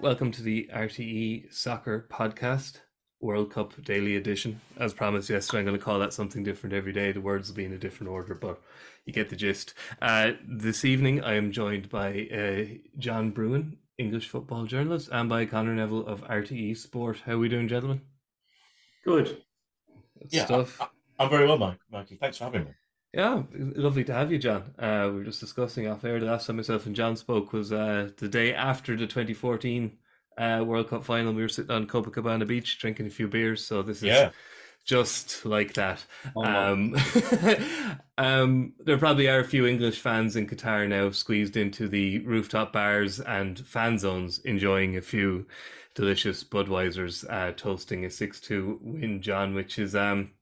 Welcome to the RTE Soccer Podcast, World Cup Daily Edition. As promised yesterday, I'm going to call that something different every day. The words will be in a different order, but you get the gist. Uh, this evening, I am joined by uh, John Brewin, English football journalist, and by Connor Neville of RTE Sport. How are we doing, gentlemen? Good. Good Yeah, stuff. I, am very well, Mike. Mikey. Thanks for having me. Yeah, lovely to have you, John. Uh, we were just discussing off air the last time myself and John spoke was uh, the day after the 2014 uh, World Cup final. We were sitting on Copacabana Beach drinking a few beers, so this is Yeah. just like that. Oh. Um, um, there probably are a few English fans in Qatar now squeezed into the rooftop bars and fan zones, enjoying a few delicious Budweisers, uh, toasting a 6 2 win, John, which is um,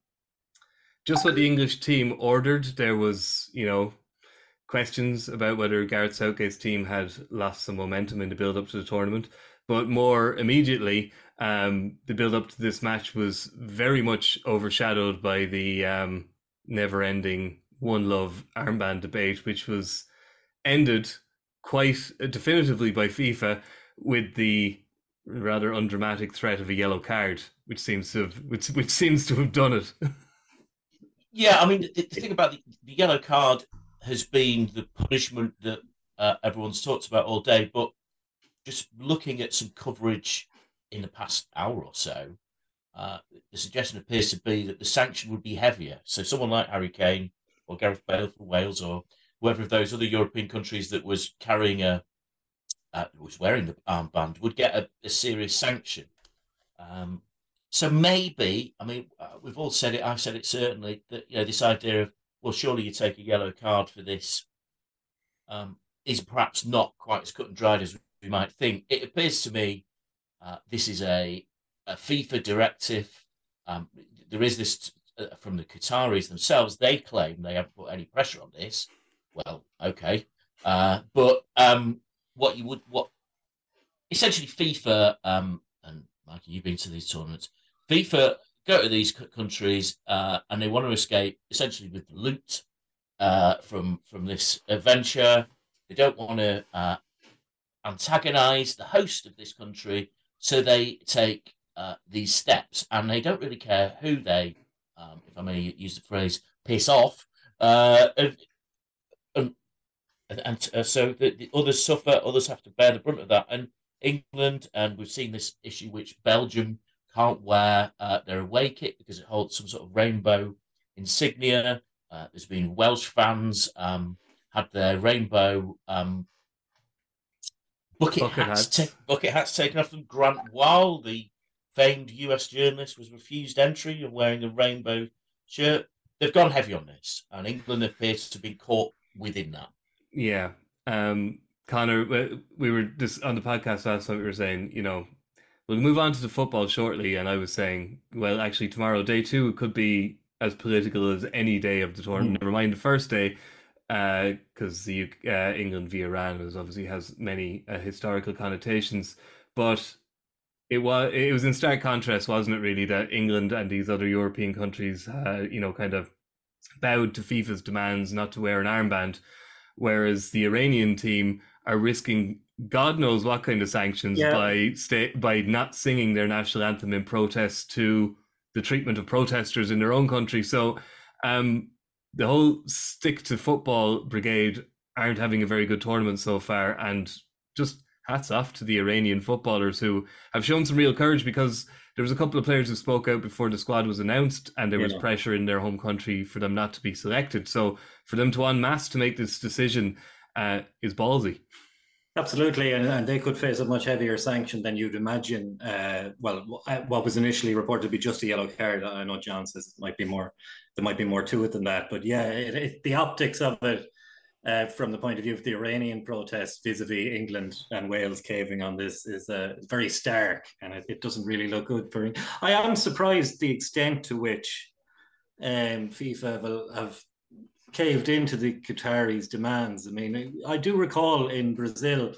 just what the English team ordered. There was, you know, questions about whether Gareth Southgate's team had lost some momentum in the build up to the tournament. But more immediately, um, the build up to this match was very much overshadowed by the um, never ending One Love armband debate, which was ended quite definitively by FIFA with the rather undramatic threat of a yellow card, which seems to have which, which seems to have done it. Yeah, I mean, the, the thing about the, the yellow card has been the punishment that uh, everyone's talked about all day, but just looking at some coverage in the past hour or so, uh, the suggestion appears to be that the sanction would be heavier. So someone like Harry Kane or Gareth Bale for Wales or whoever of those other European countries that was carrying a uh, was wearing the armband would get a, a serious sanction. Um, so maybe, I mean, uh, we've all said it. I've said it certainly that you know this idea of well, surely you take a yellow card for this um, is perhaps not quite as cut and dried as we might think. It appears to me uh, this is a, a FIFA directive. Um, there is this uh, from the Qataris themselves. They claim they haven't put any pressure on this. Well, okay, uh, but um, what you would what essentially FIFA um, and Mikey, you've been to these tournaments. FIFA go to these countries uh, and they want to escape essentially with loot uh, from from this adventure. They don't want to uh, antagonize the host of this country, so they take uh, these steps, and they don't really care who they, um, if I may use the phrase, piss off. Uh, and and, uh, so the, the others suffer, others have to bear the brunt of that. And England, and we've seen this issue which Belgium can't wear uh, their away kit because it holds some sort of rainbow insignia. Uh, there's been Welsh fans um, had their rainbow um, bucket, Bucket hats, ta- bucket hats taken off them. Grant Wahl, the famed US journalist, was refused entry and wearing a rainbow shirt. They've gone heavy on this, and England appears to be caught within that. Yeah. Um, Connor, we were just on the podcast last time. We were saying, you know, we'll move on to the football shortly, and I was saying, well, actually, tomorrow, day two, could be as political as any day of the tournament. Never mind the first day, because the uh, England v Iran is obviously has many uh, historical connotations, but. It was it was in stark contrast, wasn't it? Really, that England and these other European countries, uh, you know, kind of bowed to FIFA's demands not to wear an armband, whereas the Iranian team are risking God knows what kind of sanctions Yeah. by sta- by not singing their national anthem in protest to the treatment of protesters in their own country. So, um, the whole stick to football brigade aren't having a very good tournament so far, and just hats off to the Iranian footballers who have shown some real courage because there was a couple of players who spoke out before the squad was announced, and there was Yeah. pressure in their home country for them not to be selected. So for them to en masse to make this decision uh, is ballsy. Absolutely, and, and they could face a much heavier sanction than you'd imagine. Uh, well, uh, what was initially reported to be just a yellow card. I know John says it might be more. There might be more to it than that, but yeah, it, it, the optics of it, uh, from the point of view of the Iranian protest vis-a-vis England and Wales caving on this, is uh, very stark, and it, it doesn't really look good for. I am surprised the extent to which um, FIFA have, have caved into the Qataris' demands. I mean, I do recall in Brazil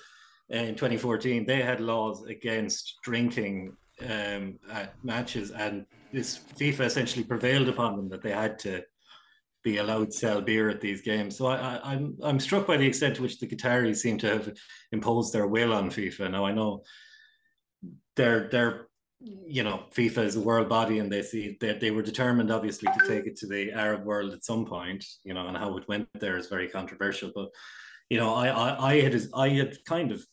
uh, in 2014 they had laws against drinking um, at matches, and this FIFA essentially prevailed upon them that they had to be allowed to sell beer at these games. So I, I, I'm I'm struck by the extent to which the Qataris seem to have imposed their will on FIFA. Now I know they're you know FIFA is a world body and they see that they, they were determined obviously to take it to the Arab world at some point. You know, and how it went there is very controversial. But you know, I I, I had I had kind of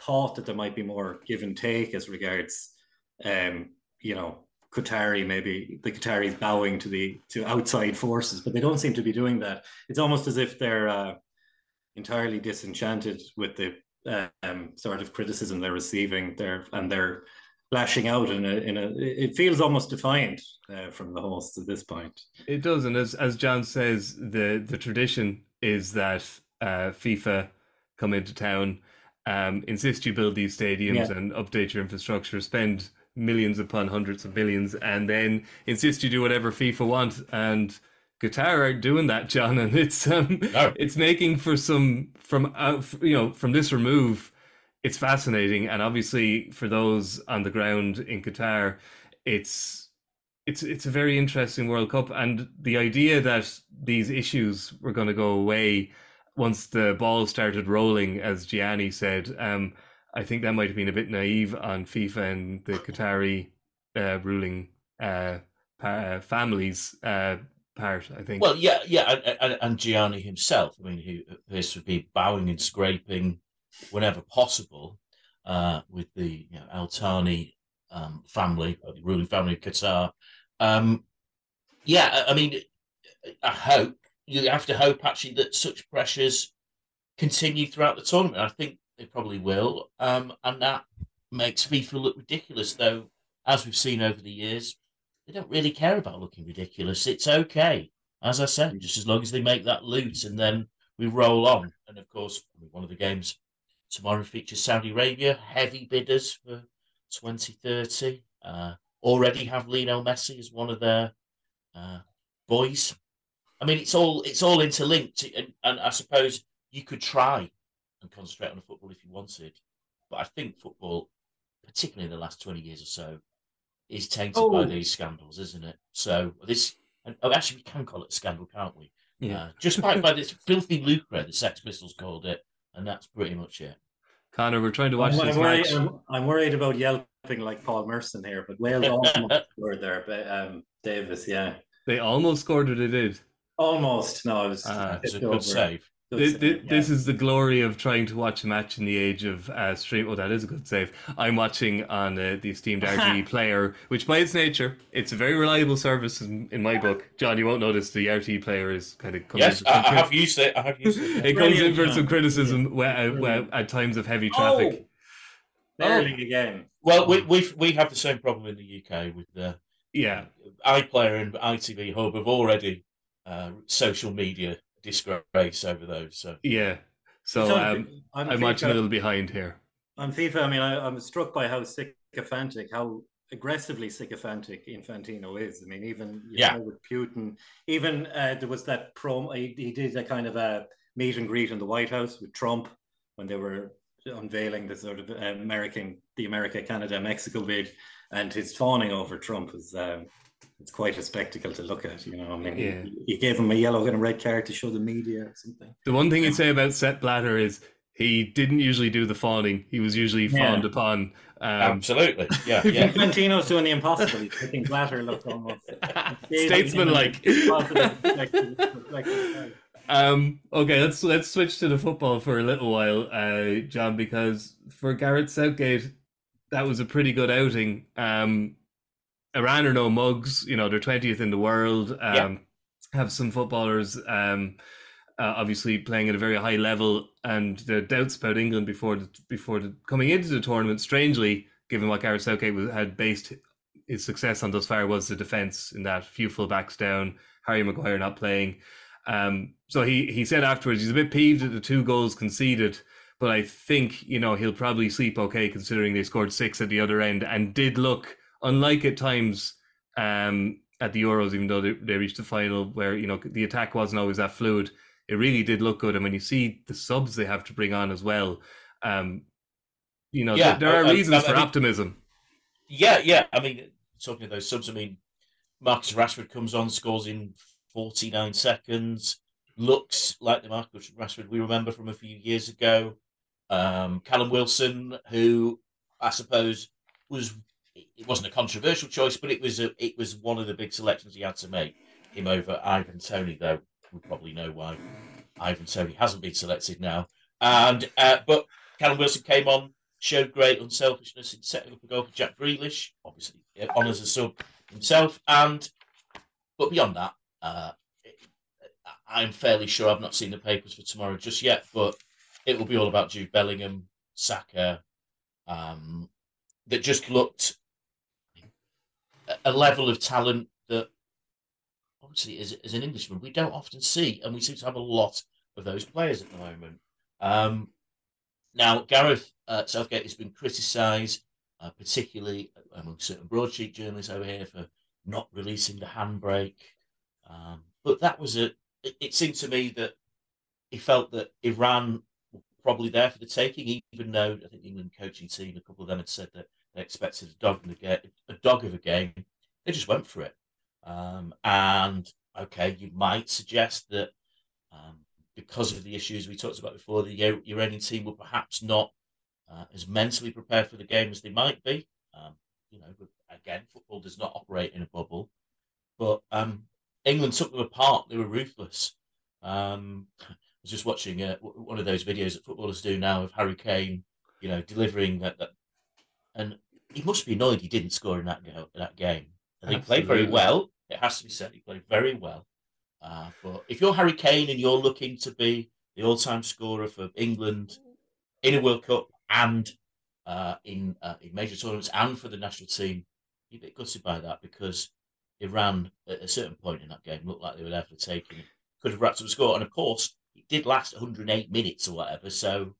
thought that there might be more give and take as regards um you know Qatari, maybe the Qataris bowing to the to outside forces, but they don't seem to be doing that. It's almost as if they're uh, entirely disenchanted with the um, sort of criticism they're receiving there, and they're lashing out in a in a. It feels almost defiant uh, from the hosts at this point. It does, and as as John says, the the tradition is that uh, FIFA come into town, um, insist you build these stadiums Yeah. and update your infrastructure, spend millions upon hundreds of millions, and then insist you do whatever FIFA want. And Qatar are doing that, John, and it's um, No. it's making for some from uh, you know from this remove. It's fascinating, and obviously for those on the ground in Qatar, it's it's it's a very interesting World Cup, and the idea that these issues were going to go away once the ball started rolling, as Gianni said, um, I think that might have been a bit naive on FIFA and the Qatari uh, ruling uh, pa- families uh, part. I think. Well, yeah, yeah, and, and, and Gianni himself. I mean, he appears to be bowing and scraping whenever possible uh, with the you know, Al Thani um, family, uh, the ruling family of Qatar. Um, yeah, I I mean, I hope you have to hope actually that such pressures continue throughout the tournament. I think they probably will, um, and that makes FIFA look ridiculous. Though, as we've seen over the years, they don't really care about looking ridiculous. It's okay as I said, just as long as they make that loot and then we roll on. And of course, one of the games tomorrow features Saudi Arabia, heavy bidders for 2030. Uh, already have Lionel Messi as one of their uh, boys. I mean, it's all it's all interlinked, and, and I suppose you could try and concentrate on the football if you wanted, but I think football, particularly in the last 20 years or so, is tainted by Oh. these scandals, isn't it? So this, and, oh, actually, we can call it a scandal, can't we? Yeah. Uh, just by, by this filthy lucre, the Sex Pistols called it, and that's pretty much it. Connor, we're trying to watch I'm, this I'm worried, match. I'm, I'm worried about yelping like Paul Merson here, but Wales almost scored there. But um, Davis, yeah, They almost scored what they did. almost. No, it was. Ah, It's a good over. save. Good This, save, yeah. this is the glory of trying to watch a match in the age of uh, stream. Oh, that is a good save. I'm watching on uh, the esteemed RTE player, which by its nature, it's a very reliable service in, in my book. John, you won't notice the RTE player is kind of coming Yes, I, I have used it. I have used it. it comes in for John. some criticism where, uh, where, at times of heavy traffic. barely again. Well, we we we have the same problem in the UK with the Yeah, iPlayer and ITV Hub have already uh, social media disgrace over those. So yeah. So So, um, on I'm watching a little behind here. On FIFA, I mean, I, I'm struck by how sycophantic, how aggressively sycophantic Infantino is. I mean, even you Yeah. know, with Putin, even uh, there was that prom. He, he did a kind of a meet and greet in the White House with Trump when they were unveiling the sort of American, the America, Canada, Mexico bid, and his fawning over Trump was. Um, it's quite a spectacle to look at, you know. I mean, Yeah. he, he gave him a yellow and a red card to show the media or something. The one thing you'd say about Sepp Blatter is he didn't usually do the fawning. He was usually Yeah. fawned upon. Um, absolutely, yeah, yeah. Infantino's doing the impossible. He's making Blatter look almost statesman-like. Positive, reflective- reflective. Um, okay, let's let's switch to the football for a little while, uh, John, because for Gareth Southgate, that was a pretty good outing. Um, Iran are no mugs, you know, they're twentieth in the world. Um, Yeah. have some footballers, um, uh, obviously playing at a very high level, and the doubts about England before the, before the, coming into the tournament. Strangely, given what Gareth Southgate was, had based his success on thus far, was the defense in that few fullbacks down, Harry Maguire not playing. Um, so he he said afterwards he's a bit peeved at the two goals conceded, but I think you know he'll probably sleep okay considering they scored six at the other end and did look unlike at times um, at the Euros, even though they, they reached the final where you know the attack wasn't always that fluid. It really did look good, and when you see the subs they have to bring on as well, um, you know Yeah, there, there are I- I- reasons I for mean- optimism. Yeah, yeah. I mean, talking of those subs, I mean, Marcus Rashford comes on, scores in 49 seconds. Looks like the Marcus Rashford we remember from a few years ago. Um, Callum Wilson, who I suppose was it wasn't a controversial choice, but it was a it was one of the big selections he had to make. Him over Ivan Toney, though we probably know why Ivan Toney hasn't been selected now. And uh, but Callum Wilson came on, showed great unselfishness in setting up a goal for Jack Grealish, obviously on as a sub himself. And but beyond that, uh, I'm fairly sure I've not seen the papers for tomorrow just yet, but it will be all about Jude Bellingham, Saka, um, that just looked a level of talent that obviously as, as an Englishman we don't often see, and we seem to have a lot of those players at the moment. Um, now, Gareth uh, Southgate has been criticised, uh, particularly among certain broadsheet journalists over here, for not releasing the handbrake. Um, but that was a. It, it, seemed to me that he felt that Iran were probably there for the taking, even though I think the England coaching team, a couple of them had said that expected a dog game, a dog of a game. They just went for it. Um, and okay, you might suggest that um, because of the issues we talked about before, the Iranian team were perhaps not uh, as mentally prepared for the game as they might be. Um, you know, again, football does not operate in a bubble. But um, England took them apart. They were ruthless. Um, I was just watching uh, one of those videos that footballers do now of Harry Kane, you know, delivering that, that and he must be annoyed he didn't score in that, go, that game. And he played very well. It has to be said, he played very well. Uh, but if you're Harry Kane and you're looking to be the all-time scorer for England in a World Cup and uh, in uh, in major tournaments and for the national team, you're a bit gutted by that because Iran at a certain point in that game looked like they were there for taking it. Could have wrapped up a score, and of course, it did last 108 minutes or whatever, so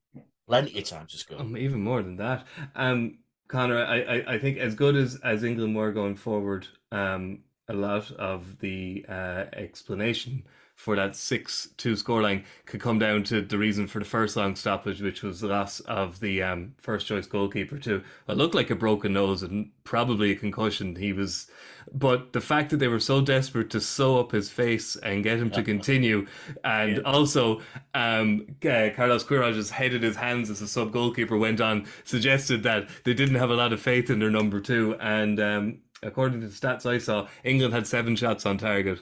plenty of time to score. Um, even more than that. Um, Connor, I, I, I think as good as, as England were going forward, um, a lot of the uh, explanation for that 6 2 scoreline could come down to the reason for the first long stoppage, which was the loss of the um, first choice goalkeeper too. It looked like a broken nose and probably a concussion. He was, but the fact that they were so desperate to sew up his face and get him to continue, and yeah. also um, uh, Carlos Queiroz headed his hands as a sub goalkeeper went on, suggested that they didn't have a lot of faith in their number two. And um, according to the stats I saw, England had seven shots on target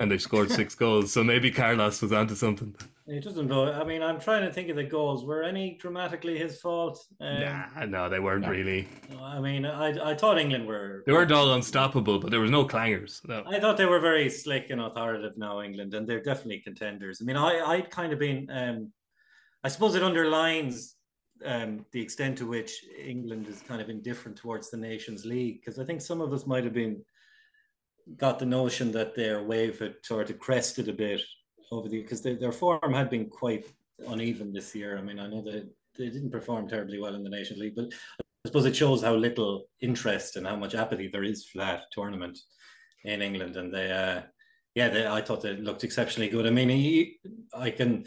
and they scored six goals. So maybe Carlos was onto something. It doesn't know. I mean, I'm trying to think of the goals. Were any dramatically his fault? Um, nah, no, they weren't no. really. I mean, I I thought England were. They weren't all unstoppable, but there was no clangers. No. I thought they were very slick and authoritative now, England, and they're definitely contenders. I mean, I I'd kind of been. Um, I suppose it underlines um, the extent to which England is kind of indifferent towards the Nations League because I think some of us might have been got the notion that their wave had sort of crested a bit over the because their form had been quite uneven this year. I mean, I know that they didn't perform terribly well in the Nations League, but I suppose it shows how little interest and how much apathy there is for that tournament in England. And they, uh, yeah, they, I thought they looked exceptionally good. I mean, he, I can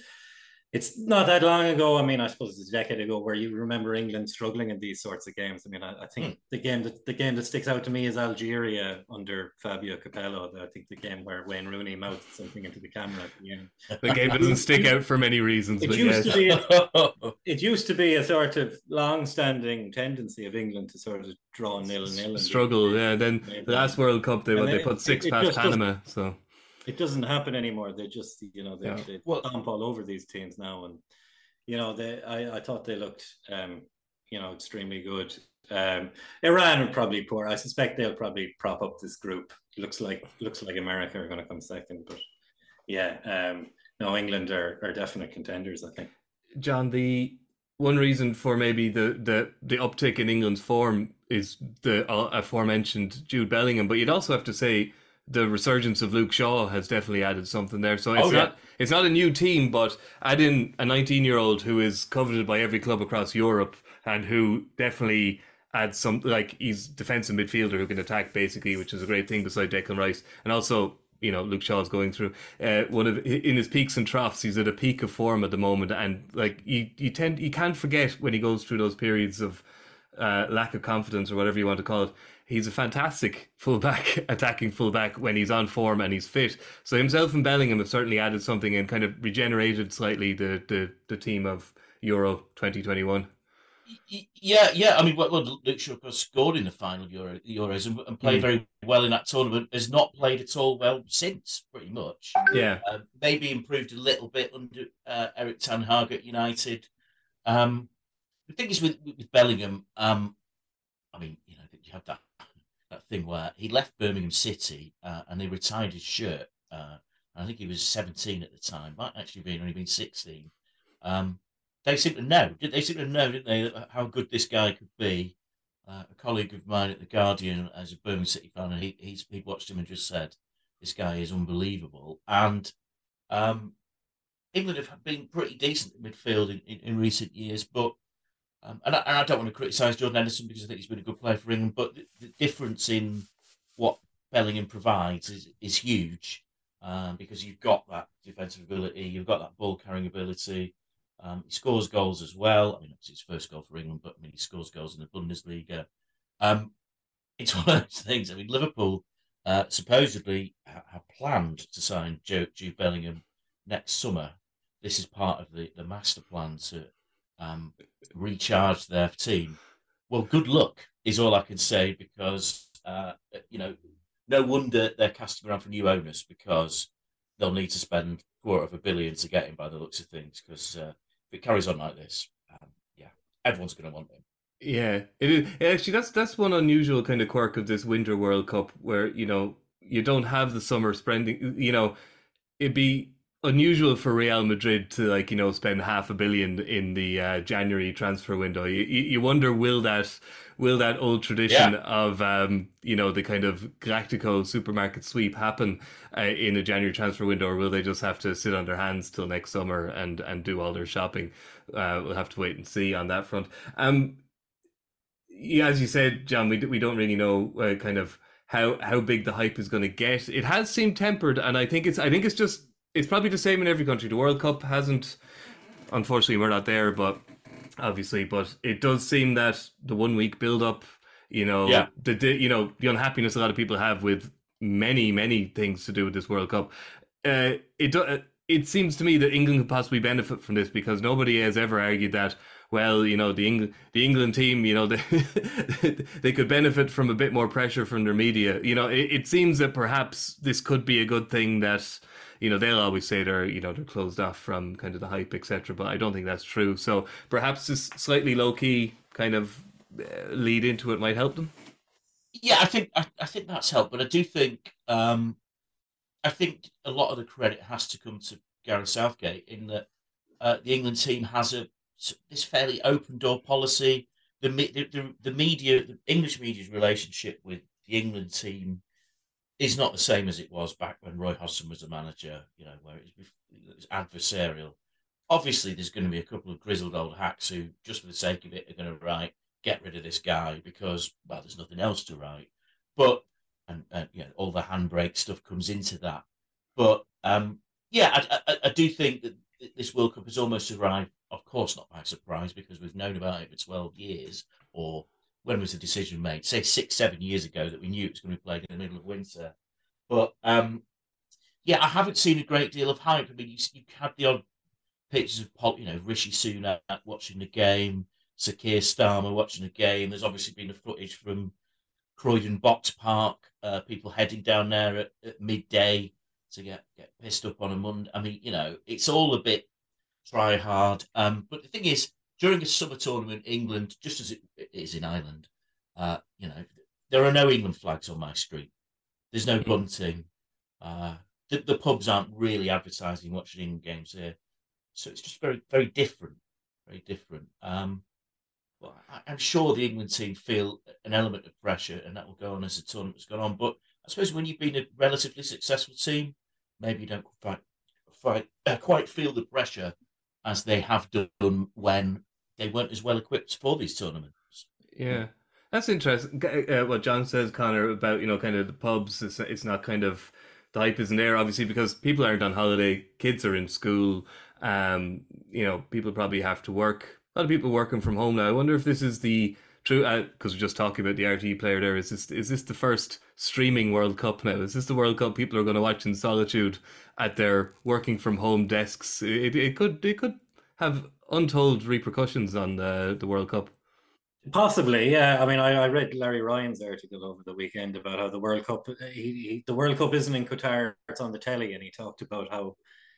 it's not that long ago. I mean, I suppose it's a decade ago where you remember England struggling in these sorts of games. I mean, I, I think hmm. the game that the game that sticks out to me is Algeria under Fabio Capello. I think the game where Wayne Rooney mouthed something into the camera at the end. The game doesn't stick out for many reasons. It used yes. to be. A, it used to be a sort of long-standing tendency of England to sort of draw nil nil. And struggle, yeah. Then the last World Cup, they they put six past Panama. So it doesn't happen anymore. They just, you know, they, yeah. they well, stomp all over these teams now, and you know, they. I, I thought they looked, um, you know, extremely good. Um, Iran are probably poor. I suspect they'll probably prop up this group. Looks like looks like America are going to come second, but yeah, um, no, England are, are definite contenders. I think. John, the one reason for maybe the the the uptick in England's form is the uh, aforementioned Jude Bellingham, but you'd also have to say the resurgence of Luke Shaw has definitely added something there. So it's oh, yeah. not it's not a new team, but add in a 19 year old who is coveted by every club across Europe and who definitely adds some like he's defensive midfielder who can attack basically, which is a great thing beside Declan Rice, and also. You know, Luke Shaw's going through uh, one of in his peaks and troughs. He's at a peak of form at the moment, and like you, you tend you can't forget when he goes through those periods of uh, lack of confidence or whatever you want to call it he's a fantastic fullback, attacking fullback when he's on form and he's fit. So himself and Bellingham have certainly added something and kind of regenerated slightly the the, the team of Euro 2021. Yeah, yeah. I mean, well, Luke Shaw scored in the final Euro, Euros and, and played mm. very well in that tournament. Has not played at all well since, pretty much. Yeah, uh, maybe improved a little bit under uh, Erik Ten Hag at United. Um, the thing is with, with Bellingham, um, I mean, you know, you have that thing where he left Birmingham City uh, and they retired his shirt. Uh, I think he was 17 at the time, might actually be only been 16. Um, they seem to know, did they seem to know, didn't they, how good this guy could be? Uh, a colleague of mine at the Guardian, as a Birmingham City fan, and he he's, he watched him and just said, "This guy is unbelievable." And um, England have been pretty decent in midfield in, in, in recent years, but um, and, I, and, I, don't want to criticise Jordan Henderson because I think he's been a good player for England, but the, the difference in what Bellingham provides is, is huge um, because you've got that defensive ability, you've got that ball carrying ability. Um, he scores goals as well. I mean, it's his first goal for England, but I mean, he scores goals in the Bundesliga. Um, it's one of those things. I mean, Liverpool uh, supposedly have planned to sign Jude Bellingham next summer. This is part of the, the master plan to um, recharge their team. Well, good luck is all I can say because uh, you know no wonder they're casting around for new owners because they'll need to spend quarter of a billion to get him by the looks of things. Because uh, if it carries on like this, um, yeah, everyone's going to want him. Yeah, it is. Actually, that's that's one unusual kind of quirk of this Winter World Cup, where you know you don't have the summer spending. You know, it'd be unusual for Real Madrid to like you know spend half a billion in the uh, January transfer window. You, you wonder will that will that old tradition yeah. of um, you know the kind of Galactico supermarket sweep happen uh, in a January transfer window, or will they just have to sit on their hands till next summer and and do all their shopping? Uh, we'll have to wait and see on that front. Um, yeah, as you said, John, we we don't really know uh, kind of how how big the hype is going to get. It has seemed tempered, and I think it's I think it's just it's probably the same in every country. The World Cup hasn't, unfortunately, we're not there, but obviously, but it does seem that the one week build up, you know, yeah. the, the you know the unhappiness a lot of people have with many many things to do with this World Cup. Uh, it do, it seems to me that England could possibly benefit from this because nobody has ever argued that well, you know, the England the England team, you know, they they could benefit from a bit more pressure from their media. You know, it, it seems that perhaps this could be a good thing that you know they'll always say they're you know they're closed off from kind of the hype etc but i don't think that's true. So perhaps this slightly low key kind of uh, lead into it might help them? Yeah i think I, I think that's helped but i do think um i think a lot of the credit has to come to gareth southgate in that uh, the england team has a this fairly open door policy. The, the, the, the media the english media's relationship with the england team is not the same as it was back when Roy Hodgson was the manager, you know, where it was, it adversarial. Obviously, there's going to be a couple of grizzled old hacks who, just for the sake of it, are going to write, get rid of this guy because, well, there's nothing else to write. But, and, and you know, all the handbrake stuff comes into that. But, um, yeah, I, I, I do think that this World Cup has almost arrived, of course, not by surprise, because we've known about it for 12 years or when was the decision made? Say six, seven years ago that we knew it was going to be played in the middle of winter. But um, yeah, I haven't seen a great deal of hype. I mean, you, you had the odd pictures of you know, Rishi Sunak watching the game, Sir Keir Starmer watching the game. There's obviously been the footage from Croydon Boxpark, uh, people heading down there at, at, midday to get, get pissed up on a Monday. I mean, you know, it's all a bit try hard. Um, but the thing is, during a summer tournament, England, just as it is in Ireland, uh, you know, there are no England flags on my street. There's no mm. bunting. Uh, the, the, pubs aren't really advertising watching England games here, so it's just very, very different, very different. Um, well, I, am sure the England team feel an element of pressure, and that will go on as the tournament's gone on. But I suppose when you've been a relatively successful team, maybe you don't quite, quite, uh, quite feel the pressure as they have done when they weren't as well equipped for these tournaments. Yeah. That's interesting. Uh, what John says, Connor, about you know, kind of the pubs. It's, it's not kind of the hype isn't there, obviously, because people aren't on holiday. Kids are in school. Um, you know, people probably have to work. A lot of people working from home now. I wonder if this is the true because uh, we're just talking about the RTE player there. Is this is this the first streaming World Cup now? Is this the World Cup people are going to watch in solitude at their working from home desks? It, it could it could have untold repercussions on the the World Cup. Possibly, yeah. I mean, I, I read Larry Ryan's article over the weekend about how the World Cup, he, he, the World Cup isn't in Qatar; it's on the telly, and he talked about how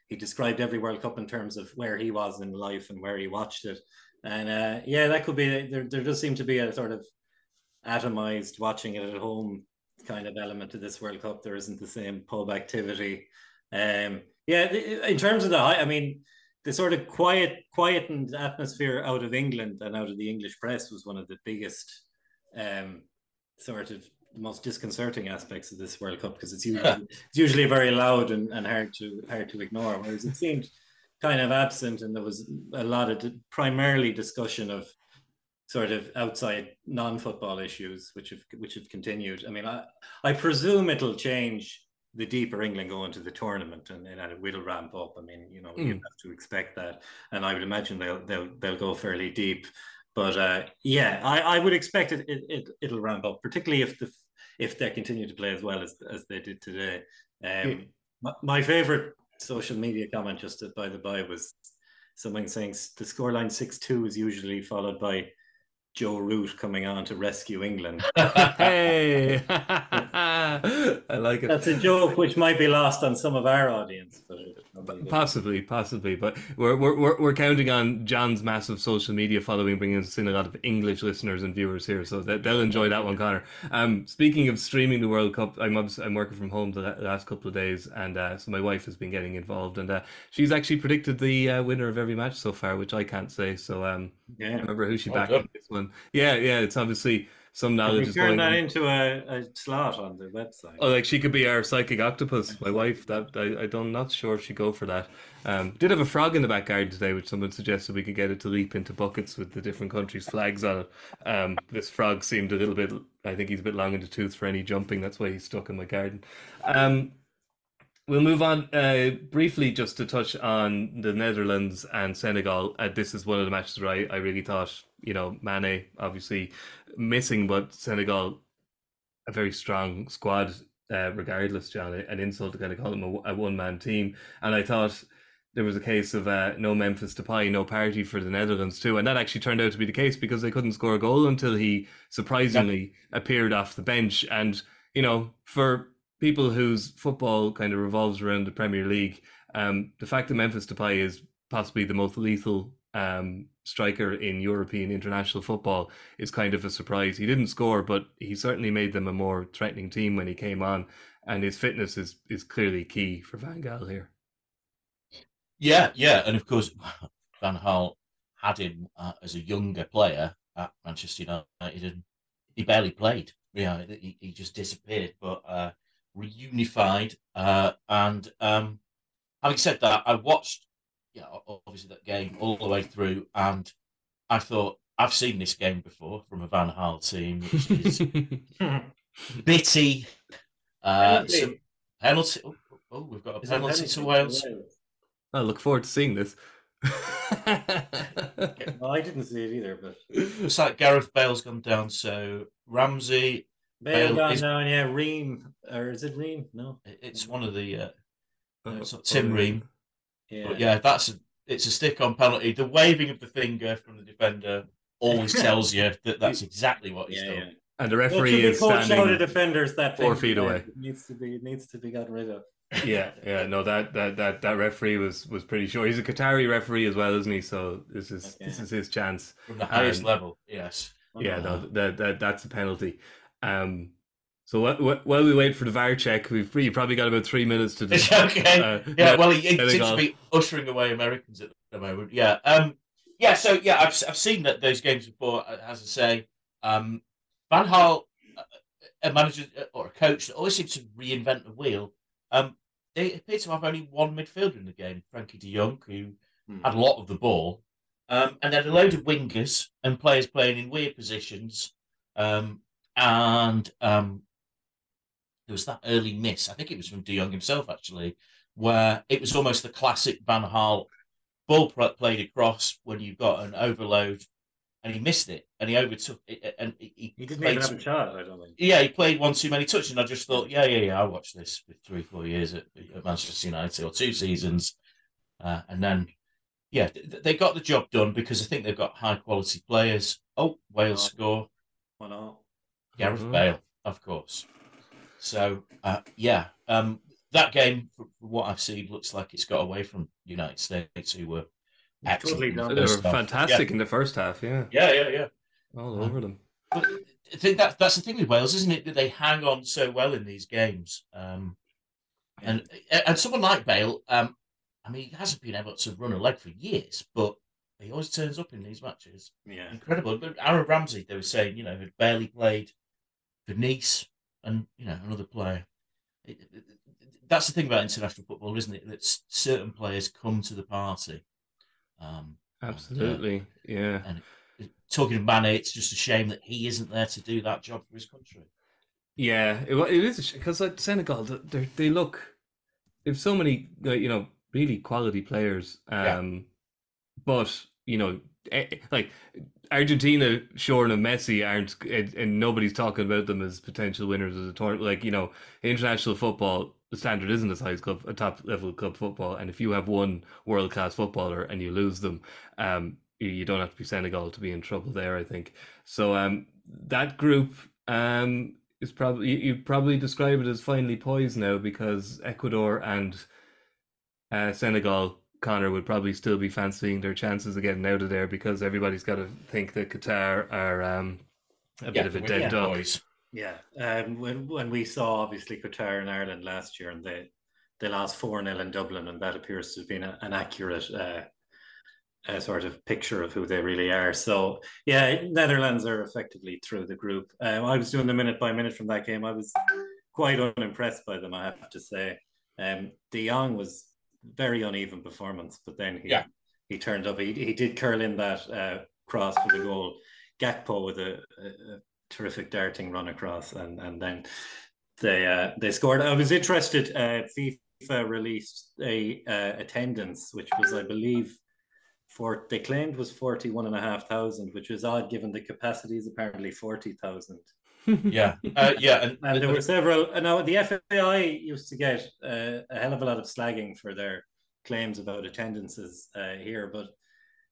he described every World Cup in terms of where he was in life and where he watched it. And uh, yeah, that could be there. There does seem to be a sort of atomized watching it at home kind of element to this World Cup. There isn't the same pub activity. Um, yeah, in terms of the high, I mean, the sort of quiet, quietened atmosphere out of England and out of the English press was one of the biggest, um, sort of most disconcerting aspects of this World Cup because it's usually it's usually very loud and, and hard to hard to ignore. Whereas it seemed kind of absent, and there was a lot of primarily discussion of sort of outside non-football issues, which have which have continued. I mean, I I presume it'll change the deeper England go into the tournament, and, and it will ramp up. I mean, you know, mm. you have to expect that, and I would imagine they'll they'll they'll go fairly deep. But uh, yeah, I, I would expect it, it, it it'll ramp up, particularly if the if they continue to play as well as as they did today. Um, yeah. my, my favorite social media comment, just by the by, was someone saying the scoreline six two is usually followed by Joe Root coming on to rescue England. hey, I like it. That's a joke which might be lost on some of our audience. Possibly, possibly, but we're, we're we're counting on John's massive social media following, bringing us in a lot of English listeners and viewers here, so they'll enjoy that one, Connor. Um, speaking of streaming the World Cup, I'm I'm working from home the last couple of days, and uh, so my wife has been getting involved, and uh, she's actually predicted the uh, winner of every match so far, which I can't say. So um, yeah, remember who she backed in this one. Yeah, yeah, it's obviously some knowledge is going that into a, a, slot on the website. Oh, like she could be our psychic octopus, my wife. That I, I don't not sure if she'd go for that. Um, did have a frog in the back garden today, which someone suggested we could get it to leap into buckets with the different countries' flags on it. Um, this frog seemed a little bit. I think he's a bit long in the tooth for any jumping. That's why he's stuck in my garden. Um, We'll move on uh, briefly just to touch on the Netherlands and Senegal. Uh, this is one of the matches where I, I really thought, you know, Mane obviously missing, but Senegal, a very strong squad, uh, regardless, John. An insult to kind of call them a, a one man team. And I thought there was a case of uh, no Memphis Depay, no party for the Netherlands too, and that actually turned out to be the case because they couldn't score a goal until he surprisingly yeah. appeared off the bench. And you know, for people whose football kind of revolves around the Premier League, um, the fact that Memphis Depay is possibly the most lethal um, striker in European international football is kind of a surprise. He didn't score, but he certainly made them a more threatening team when he came on, and his fitness is is clearly key for Van Gaal here. Yeah, yeah, and of course Van Gaal had him uh, as a younger player at Manchester United, and he barely played. Yeah, he, he just disappeared. But uh, reunified. Uh, and um, having said that, I watched, yeah, obviously that game all the way through, and I thought I've seen this game before from a Van Gaal team, which is bitty. Uh, penalty. penalty. Oh, oh, we've got a penalty, penalty to Wales. I look forward to seeing this. well, I didn't see it either, but it's like Gareth Bale's gone down. So Ramsey Bale, Bale is, down, yeah, Ream, or is it Ream? No, it's one of the. Uh, uh, Tim Ream. Yeah. But yeah, that's a, it's a stick-on penalty. The waving of the finger from the defender always tells you that that's exactly what he's yeah, done. Yeah. And the referee is standing the defenders that four feet away. It needs to be it needs to be gotten rid of. yeah, yeah, no, that that that that referee was was pretty sure. He's a Qatari referee as well, isn't he? So this is okay. this is his chance from the highest um, level. Yes. Yeah, no, that, that that's a penalty. Um, so wh- wh- while we wait for the VAR check, we've you probably got about three minutes to. Just, okay. Uh, yeah. Well, he, he seems to be ushering away Americans at the moment. Yeah. Um. Yeah. So yeah, I've I've seen that those games before. Uh, as I say, um, Van Gaal, uh, a manager uh, or a coach that always seems to reinvent the wheel. Um, they appear to have only one midfielder in the game, Frenkie De Jong, who hmm. had a lot of the ball, um, and they had a load of wingers and players playing in weird positions. Um, and um, there was that early miss. I think it was from De Jong himself actually, where it was almost the classic Van Gaal ball played across when you've got an overload and he missed it, and he overtook it, and he, he didn't even have a. I don't think. Yeah, he played one too many touches, and I just thought, yeah, yeah, yeah. I watched this for three, four years at, at Manchester United, or two seasons, uh, and then yeah, they got the job done because I think they've got high quality players. Oh, Wales score. Why not? Gareth mm-hmm. Bale, of course. So uh, yeah, um, that game, from what I've seen, looks like it's got away from United States, who were excellent. Totally they were fantastic yeah. in the first half. Yeah, yeah, yeah, yeah. All over them. But I think that that's the thing with Wales, isn't it? That they hang on so well in these games. Um, and and someone like Bale, um, I mean, he hasn't been able to run a leg for years, but he always turns up in these matches. Yeah, incredible. But Aaron Ramsey, they were saying, you know, had barely played for and you know, another player. It, it, that's the thing about international football, isn't it? That certain players come to the party. Um, Absolutely, and, uh, yeah. And talking of Mane, it's just a shame that he isn't there to do that job for his country. Yeah, it, it is because like Senegal, they they look. If so many, you know, really quality players. Um, yeah. But you know, eh, like Argentina, Shorn and Messi aren't, and, and, nobody's talking about them as potential winners of the tournament. Like you know, international football, the standard isn't as high as club, a top level club football. And if you have one world class footballer and you lose them, um, you, don't have to be Senegal to be in trouble there. I think so. Um, that group, um, is probably you probably describe it as finely poised now because Ecuador and uh, Senegal, Connor would probably still be fancying their chances of getting out of there because everybody's got to think that Qatar are um, a yeah, bit of a dead yeah, duck. Boys. Yeah, um, when when we saw obviously Qatar and Ireland last year, and they they lost four 0 in Dublin, and that appears to have been a, an accurate uh, uh, sort of picture of who they really are. So yeah, Netherlands are effectively through the group. Um, I was doing the minute by minute from that game. I was quite unimpressed by them, I have to say. Um, De Jong was very uneven performance, but then he yeah. he turned up. He he did curl in that uh, cross for the goal. Gakpo with a, a, a, terrific darting run across, and and then they uh, they scored. I was interested. Uh, FIFA released a uh, attendance, which was, I believe, for they claimed was forty one and a half thousand, which was odd given the capacity is apparently forty thousand yeah, uh, yeah, and, and, there were several. And now the FAI used to get uh, a hell of a lot of slagging for their claims about attendances uh, here, but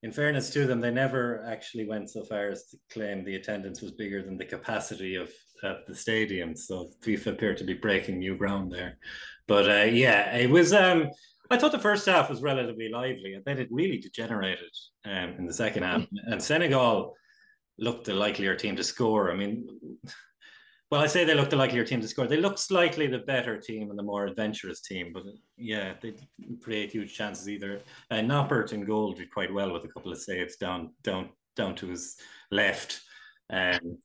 in fairness to them, they never actually went so far as to claim the attendance was bigger than the capacity of, of the stadium. So FIFA appeared to be breaking new ground there. But uh, yeah, it was. Um, I thought the first half was relatively lively, and then it really degenerated um, in the second half. And Senegal looked the likelier team to score. I mean, well, I say they looked the likelier team to score. They looked slightly the better team and the more adventurous team, but yeah, they create huge chances either. And uh, Noppert in goal did quite well with a couple of saves down down down to his left. Um,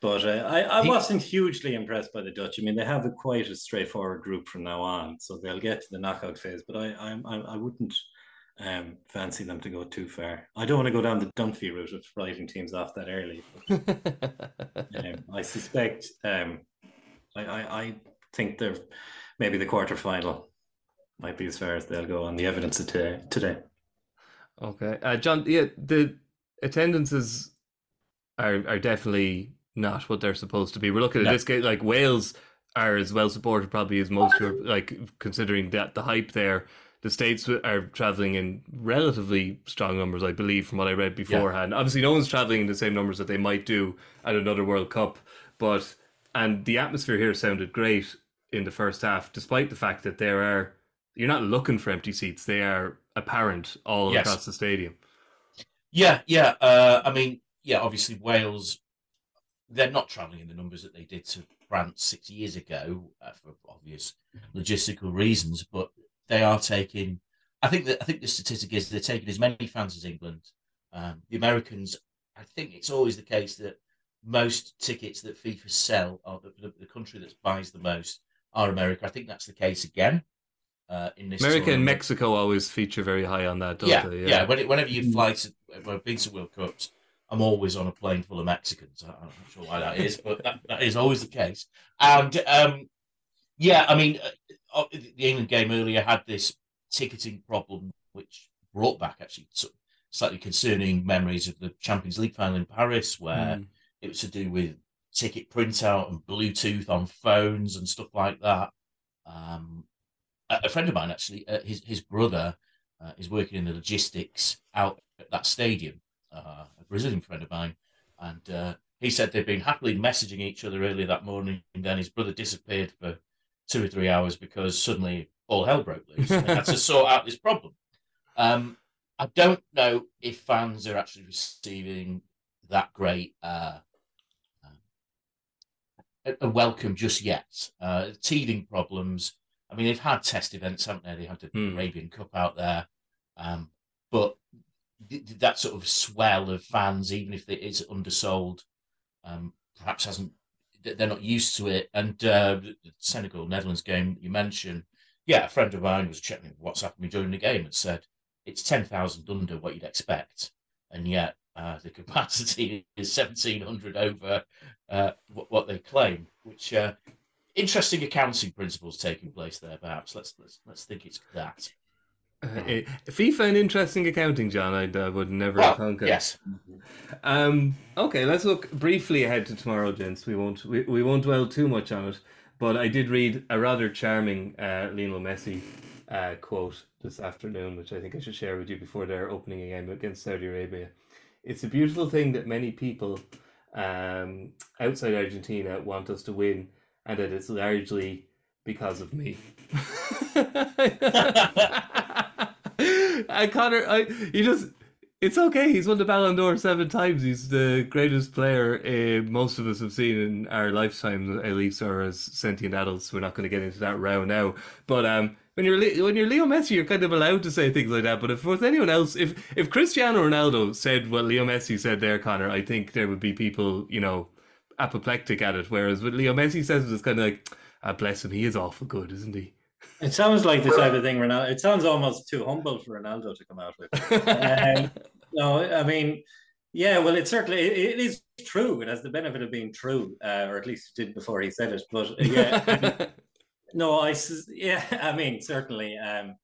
but uh, I, I wasn't hugely impressed by the Dutch. I mean, they have a quite a straightforward group from now on, so they'll get to the knockout phase. But I, I, I wouldn't um, fancy them to go too far. I don't want to go down the Dunphy route of writing teams off that early. But, um, I suspect, um, I, I, I, think they're maybe the quarter final might be as far as they'll go on the evidence of today. today. Okay, uh, John. Yeah, the attendances are are definitely not what they're supposed to be. We're looking at no. this game like Wales are as well supported probably as most Europe, like considering that the hype there the states are traveling in relatively strong numbers, I believe, from what I read beforehand. Yeah. Obviously, no one's traveling in the same numbers that they might do at another World Cup, but and the atmosphere here sounded great in the first half, despite the fact that there are you're not looking for empty seats; they are apparent all yes. across the stadium. Yeah, yeah. Uh, I mean, yeah. Obviously, Wales they're not traveling in the numbers that they did to France six years ago uh, for obvious logistical reasons, but they are taking. I think that I think the statistic is they're taking as many fans as England. Um, the Americans, I think it's always the case that most tickets that FIFA sell, or the, the, the country that buys the most, are America. I think that's the case again. Uh, in this America tournament. and Mexico always feature very high on that, yeah, they? Yeah, yeah. When it, whenever you fly to, when I've been to World Cups, I'm always on a plane full of Mexicans. I'm not sure why that is, but that, that is always the case. And um, yeah, I mean, uh, the England game earlier had this ticketing problem, which brought back actually slightly concerning memories of the Champions League final in Paris, where mm. it was to do with ticket printout and Bluetooth on phones and stuff like that. Um, a friend of mine, actually, uh, his his brother uh, is working in the logistics out at that stadium. Uh, a Brazilian friend of mine, and uh, he said they'd been happily messaging each other earlier that morning, and then his brother disappeared for two or three hours because suddenly all hell broke loose. and had to sort out this problem. Um, I don't know if fans are actually receiving that great uh, a welcome just yet. Uh, teething problems. I mean, they've had test events, haven't they? They had the mm. Arabian Cup out there, um, but th- that sort of swell of fans, even if it is undersold, um, perhaps hasn't. They're not used to it. And uh, the Senegal Netherlands game you mentioned, yeah, a friend of mine was checking what's happening during the game and said it's ten thousand under what you'd expect, and yet uh, the capacity is 1700 over uh, what, what, they claim, which uh, interesting accounting principles taking place there. Perhaps let's let's let's think it's that. Uh, it, FIFA an interesting accounting, John. I, I would never well, conquer. Yes. Um, okay, let's look briefly ahead to tomorrow, gents. We won't we, we won't dwell too much on it, but I did read a rather charming uh, Lionel Messi uh, quote this afternoon, which I think I should share with you before their opening game against Saudi Arabia it's a beautiful thing that many people um, outside Argentina want us to win, and that it's largely because of me. I Connor, I he just it's okay. He's won the Ballon d'Or seven times. He's the greatest player uh, most of us have seen in our lifetime, at least, or as sentient adults. We're not going to get into that row now. But um, when you're when you're Leo Messi, you're kind of allowed to say things like that. But if it was anyone else, if if Cristiano Ronaldo said what Leo Messi said there, Connor, I think there would be people, you know, apoplectic at it. Whereas what Leo Messi says it's kind of like, ah, bless him, he is awful good, isn't he? It sounds like the type of thing Ronaldo. It sounds almost too humble for Ronaldo to come out with. um, no, I mean, yeah, well, it certainly it, it is true. It has the benefit of being true, uh, or at least it did before he said it. But uh, yeah, No, I yeah, I mean certainly. Um,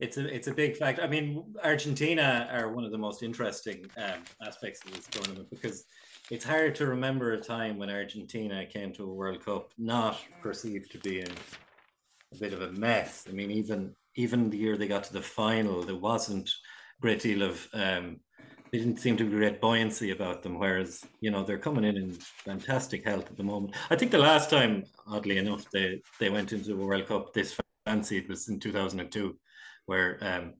it's a it's a big fact. I mean, Argentina are one of the most interesting um, aspects of this tournament because it's hard to remember a time when Argentina came to a World Cup not perceived to be in a bit of a mess. I mean, even even the year they got to the final, there wasn't a great deal of um, they didn't seem to be great buoyancy about them. Whereas, you know, they're coming in in fantastic health at the moment. I think the last time, oddly enough, they they went into a World Cup this fancy it was in 2002, where um,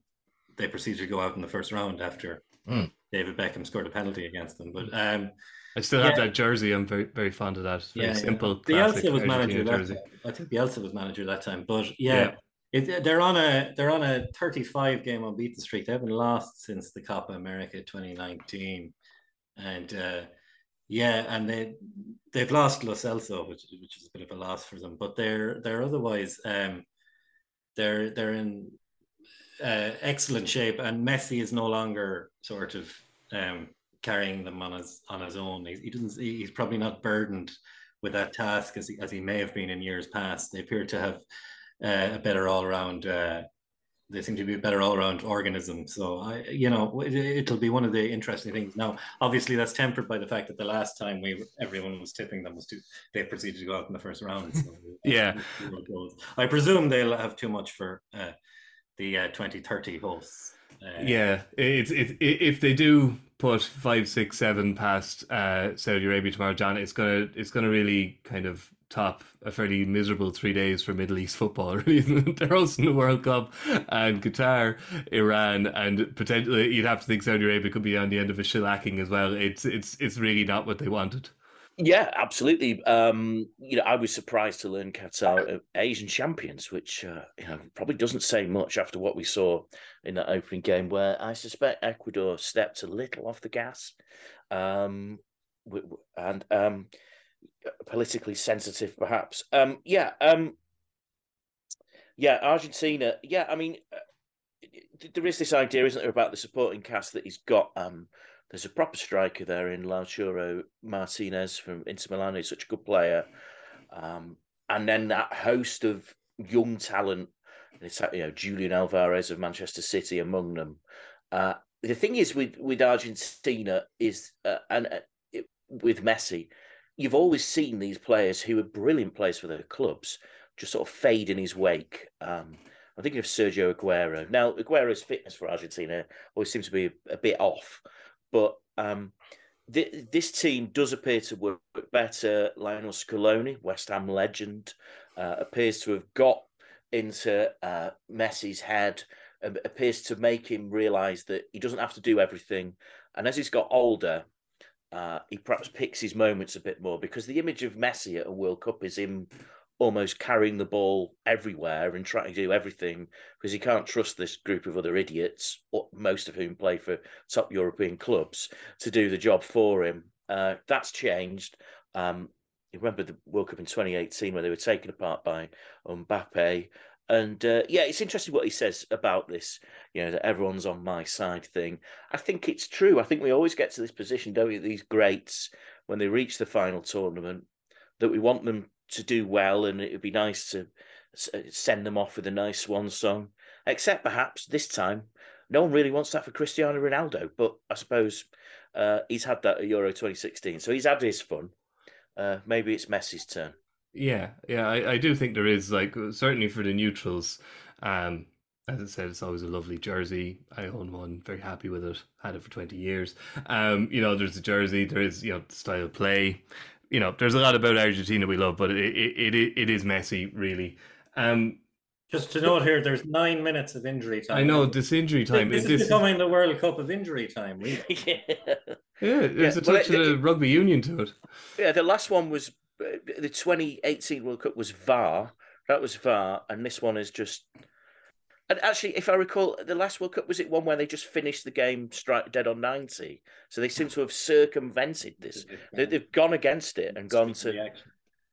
they proceeded to go out in the first round after mm. David Beckham scored a penalty against them. But um, I still yeah. have that jersey. I'm very very fond of that. Very yeah, simple. Yeah. Bielsa was manager time. I think the Bielsa was manager that time. But yeah, yeah. It, they're on a they're on a 35 game unbeaten streak. They haven't lost since the Copa America 2019, and uh, yeah, and they they've lost Lo Celso, which which is a bit of a loss for them. But they're they're otherwise um, they're they're in uh, excellent shape, and Messi is no longer sort of um, carrying them on his on his own. He, he doesn't he's probably not burdened with that task as he, as he may have been in years past. They appear to have uh, a better all around. Uh, they seem to be a better all around organism. So I, you know, it, will be one of the interesting things. Now, obviously, that's tempered by the fact that the last time we everyone was tipping them was to they proceeded to go out in the first round. So yeah, I presume they'll have too much for uh, the uh, 2030 hosts. Uh, yeah, it's it, if they do put five, six, seven past uh, Saudi Arabia tomorrow, John, it's gonna it's gonna really kind of top a fairly miserable three days for Middle East football. Really, they're hosting the World Cup, and Qatar, Iran, and potentially you'd have to think Saudi Arabia could be on the end of a shellacking as well. It's it's it's really not what they wanted. Yeah, absolutely. Um, you know, I was surprised to learn Qatar Asian champions, which uh, you know probably doesn't say much after what we saw in that opening game, where I suspect Ecuador stepped a little off the gas, um, and um, politically sensitive, perhaps. Um, yeah, um, yeah, Argentina. Yeah, I mean, uh, there is this idea, isn't there, about the supporting cast that he's got. Um, there's a proper striker there in Lautaro Martinez from Inter Milan, who's such a good player, um, and then that host of young talent. It's you know Julian Alvarez of Manchester City among them. Uh, the thing is with with Argentina is uh, and uh, it, with Messi, you've always seen these players who are brilliant players for their clubs just sort of fade in his wake. Um, I'm thinking of Sergio Aguero. Now, Aguero's fitness for Argentina always seems to be a, a bit off, but um, th- this team does appear to work better. Lionel Scaloni, West Ham legend, uh, appears to have got into uh, Messi's head, and appears to make him realise that he doesn't have to do everything. And as he's got older, uh, he perhaps picks his moments a bit more because the image of Messi at a World Cup is him almost carrying the ball everywhere and trying to do everything because he can't trust this group of other idiots, most of whom play for top European clubs, to do the job for him. Uh, that's changed. Um, you remember the World Cup in 2018 where they were taken apart by Mbappe. And uh, yeah, it's interesting what he says about this, you know, that everyone's on my side thing. I think it's true. I think we always get to this position, don't we? These greats, when they reach the final tournament, that we want them to do well, and it would be nice to uh, send them off with a nice swan song. Except perhaps this time, no one really wants that for Cristiano Ronaldo. But I suppose uh, he's had that at Euro 2016, so he's had his fun. Uh, maybe it's Messi's turn. Yeah, yeah, I, I do think there is like certainly for the neutrals. Um, as I said, it's always a lovely jersey. I own one, very happy with it. Had it for twenty years. Um, you know, there's the jersey. There is you know style play you know, there's a lot about Argentina we love, but it it, it, it is messy, really. Um, just to note here, there's nine minutes of injury time. I know this injury time. This, is, becoming the World Cup of injury time. yeah. yeah, there's yeah, a touch well, of rugby union to it. Yeah, the last one was uh, the 2018 World Cup was VAR. That was VAR, and this one is just and actually, if I recall, the last World Cup was it one where they just finished the game straight dead on ninety. So they seem to have circumvented this. They, have gone against it and gone to,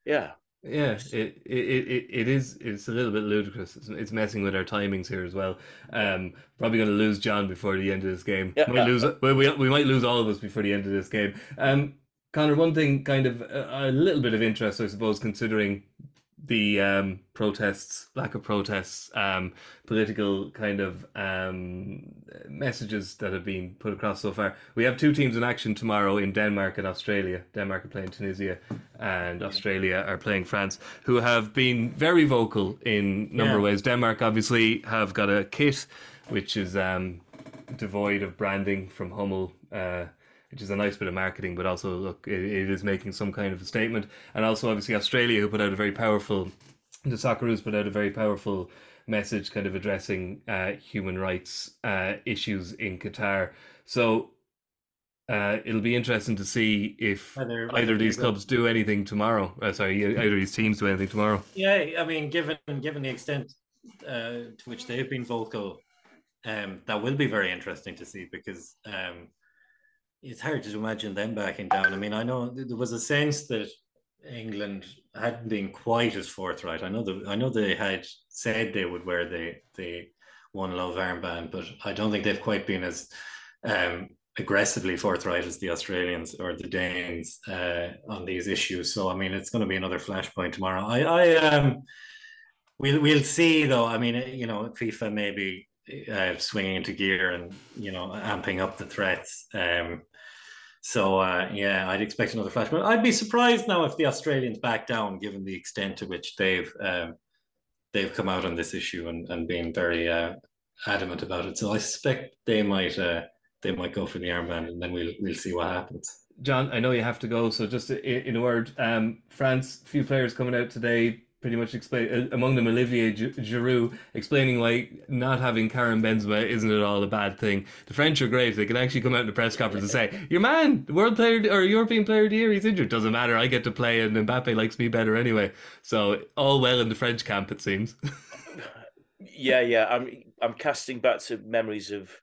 yeah, yeah. It, it it it is. It's a little bit ludicrous. It's, it's messing with our timings here as well. Um, probably going to lose John before the end of this game. Yeah. Might lose. Well, we we might lose all of us before the end of this game. Um, Connor, one thing, kind of a, a little bit of interest, I suppose, considering the um, protests, lack of protests, um, political kind of um, messages that have been put across so far. We have two teams in action tomorrow in Denmark and Australia. Denmark are playing Tunisia, and Australia are playing France, who have been very vocal in number yeah. of ways. Denmark obviously have got a kit which is um, devoid of branding from Hummel. Uh, which is a nice bit of marketing, but also look, it, it is making some kind of a statement. And also, obviously, Australia, who put out a very powerful, the Socceroos put out a very powerful message, kind of addressing uh, human rights uh, issues in Qatar. So uh, it'll be interesting to see if either, either of these clubs do anything tomorrow. Uh, sorry, either of these teams do anything tomorrow. Yeah, I mean, given given the extent uh, to which they've been vocal, um, that will be very interesting to see because um, it's hard to imagine them backing down. I mean, I know there was a sense that England hadn't been quite as forthright. I know that I know they had said they would wear the the one love armband, but I don't think they've quite been as um, aggressively forthright as the Australians or the Danes uh, on these issues. So I mean, it's going to be another flashpoint tomorrow. I, I um, we'll we'll see though. I mean, you know, FIFA maybe uh, swinging into gear and you know amping up the threats. Um, so uh, yeah, I'd expect another flash. But I'd be surprised now if the Australians back down, given the extent to which they've um, they've come out on this issue and, and been very uh, adamant about it. So I suspect they might uh, they might go for the armband, and then we'll we'll see what happens. John, I know you have to go, so just in a word, um, France, few players coming out today pretty much explain uh, among them Olivier Giroud explaining why not having Karim Benzema isn't at all a bad thing. The French are great; they can actually come out in the press conference and say, "Your man, world player or European player of the year, he's injured. Doesn't matter. I get to play, and Mbappe likes me better anyway." So all well in the French camp, it seems. yeah, yeah. I'm I'm casting back to memories of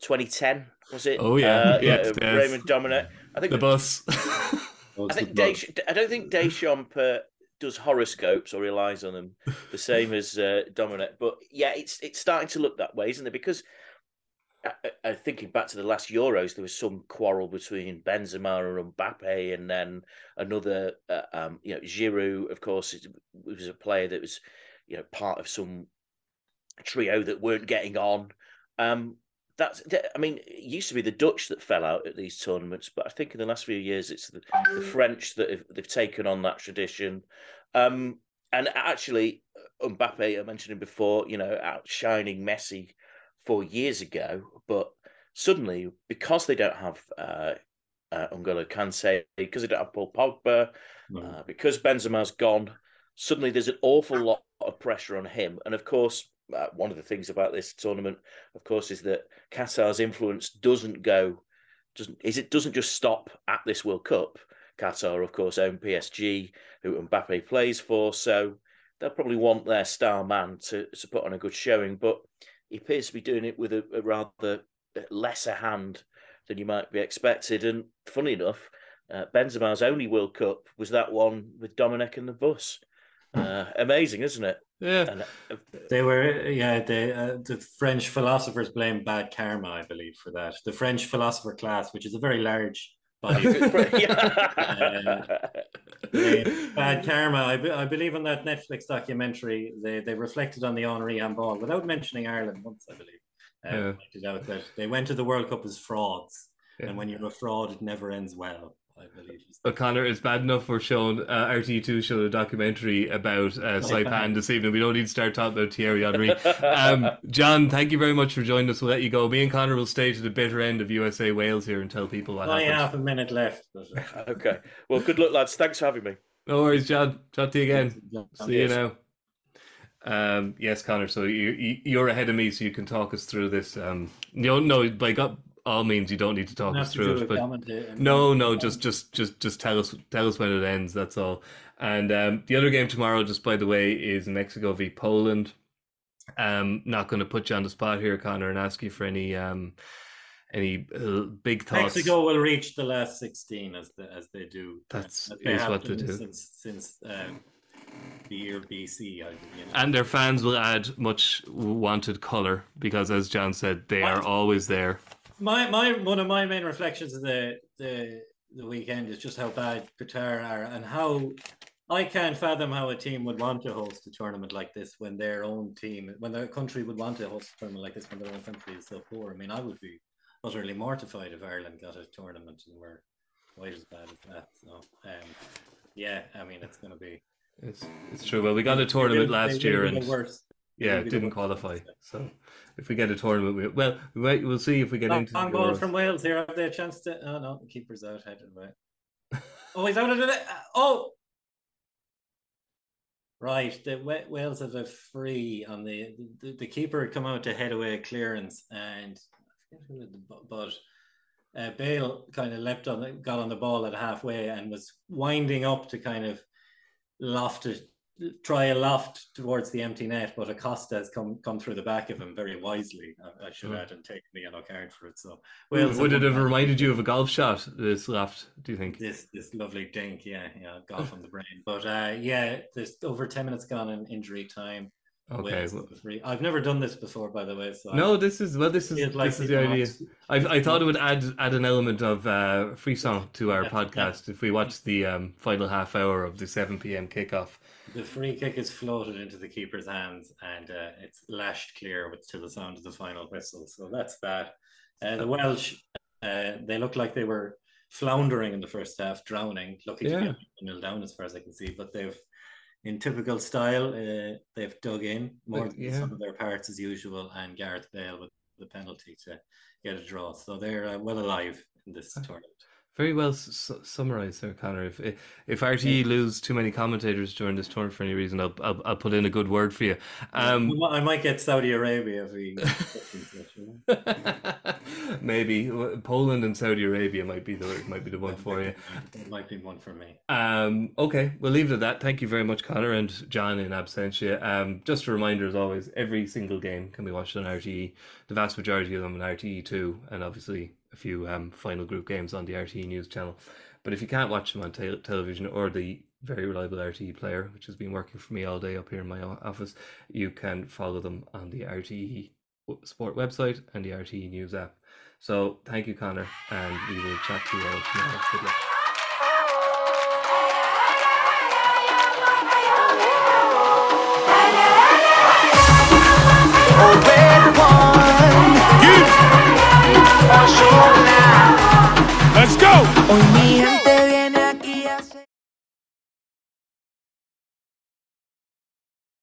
2010. Was it? Oh yeah, uh, yes, yeah. Yes. Raymond Domenech. I think the bus. I think Desch- I don't think Deschamps uh, does horoscopes or relies on them the same as uh, Domenech. But yeah, it's it's starting to look that way, isn't it? Because I, I, thinking back to the last Euros, there was some quarrel between Benzema and Mbappe, and then another, uh, um, you know, Giroud. Of course, it was a player that was, you know, part of some trio that weren't getting on. Um, that's. I mean, it used to be the Dutch that fell out at these tournaments, but I think in the last few years it's the, the French that have they've taken on that tradition. Um, and actually, Mbappe, I mentioned him before, you know, outshining Messi four years ago, but suddenly because they don't have uh, uh, N'Golo Kante, because they don't have Paul Pogba, uh, because Benzema's gone, suddenly there's an awful lot of pressure on him. And of course, uh, one of the things about this tournament, of course, is that Qatar's influence doesn't go, doesn't is it doesn't just stop at this World Cup. Qatar, of course, own PSG, who Mbappe plays for, so they'll probably want their star man to, to put on a good showing. But he appears to be doing it with a, a rather lesser hand than you might be expected. And funny enough, uh, Benzema's only World Cup was that one with Domenech and the bus. Uh, amazing, isn't it? Yeah. Uh, They were, yeah, they, uh, the French philosophers blame bad karma, I believe, for that. The French philosopher class, which is a very large body, blame bad karma. I, be- I believe in that Netflix documentary, they, they reflected on the Henri handball without mentioning Ireland once, I believe. Uh, Yeah. pointed out that they went to the World Cup as frauds, Yeah. and when you're a fraud, it never ends well. I believe. But Connor, it's bad enough we're showing uh, RTE2 showed a documentary about uh, Saipan this evening. We don't need to start talking about Thierry Henry. Um, John, thank you very much for joining us. We'll let you go. Me and Connor will stay to the bitter end of USA Wales here and tell people what Only happened. half a minute left. Uh, okay. Well, good luck, lads. Thanks for having me. No worries, John. Chat to you again. See you now. Um, yes, Connor. So you, you you're ahead of me, so you can talk us through this. Um, no, no, by God, all means, you don't need to talk us through it. But commenta- no, no, just just just just tell us tell us when it ends. That's all. And um, the other game tomorrow, just by the way, is Mexico v Poland. Um, not going to put you on the spot here, Connor, and ask you for any um any uh, big thoughts. Mexico will reach the last 16 as the, as they do. That's- As they is what they do. Since, since um, the year BC, I believe. And their fans will add much wanted color because, as John said, they are always there. My, my one of my main reflections of the, the, the weekend is just how bad Qatar are and how I can't fathom how a team would want to host a tournament like this when their own team, when their country would want to host a tournament like this when their own country is so poor. I mean, I would be utterly mortified if Ireland got a tournament and we're quite as bad as that. So, um, yeah, I mean, it's going to be It's it's true. Well, we got a tournament last year and. They yeah, will be the didn't qualify. So if we get a tournament, we, well, we might, we'll see if we get Long, into the long ball from Wales here. Have they a chance to? Oh no, the keeper's out. Headed away. oh, he's out of the. Oh, right. The Wa- Wales have a free on the the, the keeper had come out to head away a clearance, and I forget who the but. Uh, Bale kind of leapt on, the, got on the ball at halfway, and was winding up to kind of loft it, try a loft towards the empty net, but Acosta has come come through the back of him very wisely. I, I should Hmm. add and take the yellow card for it. So Would, would it have reminded you of a golf shot? This left, do you think? this this lovely dink? Yeah, yeah, golf on the brain. But uh, yeah, there's over ten minutes gone in injury time. Okay. Wales well- have a free. I've never done this before, by the way. So No, this is well. This is like this is the idea. I I thought it would add add an element of uh, free song to our Yeah, podcast if we watch the um, final half hour of the seven p.m. kickoff. The free kick is floated into the keeper's hands and uh, it's lashed clear with to the sound of the final whistle. So that's that. Uh, the Welsh, uh, they look like they were floundering in the first half, drowning. Lucky to Yeah. be nil down as far as I can see, but they've. In typical style, uh, they've dug in more But, than some of their parts as usual, and Gareth Bale with the penalty to get a draw. So they're uh, well alive in this tournament. Very well s- summarized there, Connor. If if RTE lose too many commentators during this tournament for any reason, I'll I'll, I'll put in a good word for you. Um, I might get Saudi Arabia if we. maybe Poland and Saudi Arabia might be the might be the one for you. It might be one for me. Um, okay, we'll leave it at that. Thank you very much, Connor and John in absentia. Um, just a reminder, as always, every single game can be watched on RTE. The vast majority of them on RTE two, and obviously a few um, final group games on the RTE News channel. But if you can't watch them on te- television or the very reliable RTE player, which has been working for me all day up here in my office, you can follow them on the RTE Sport website and the RTE News app. So thank you, Connor, and we will chat to you all tomorrow. Good luck. Oh. Let's go.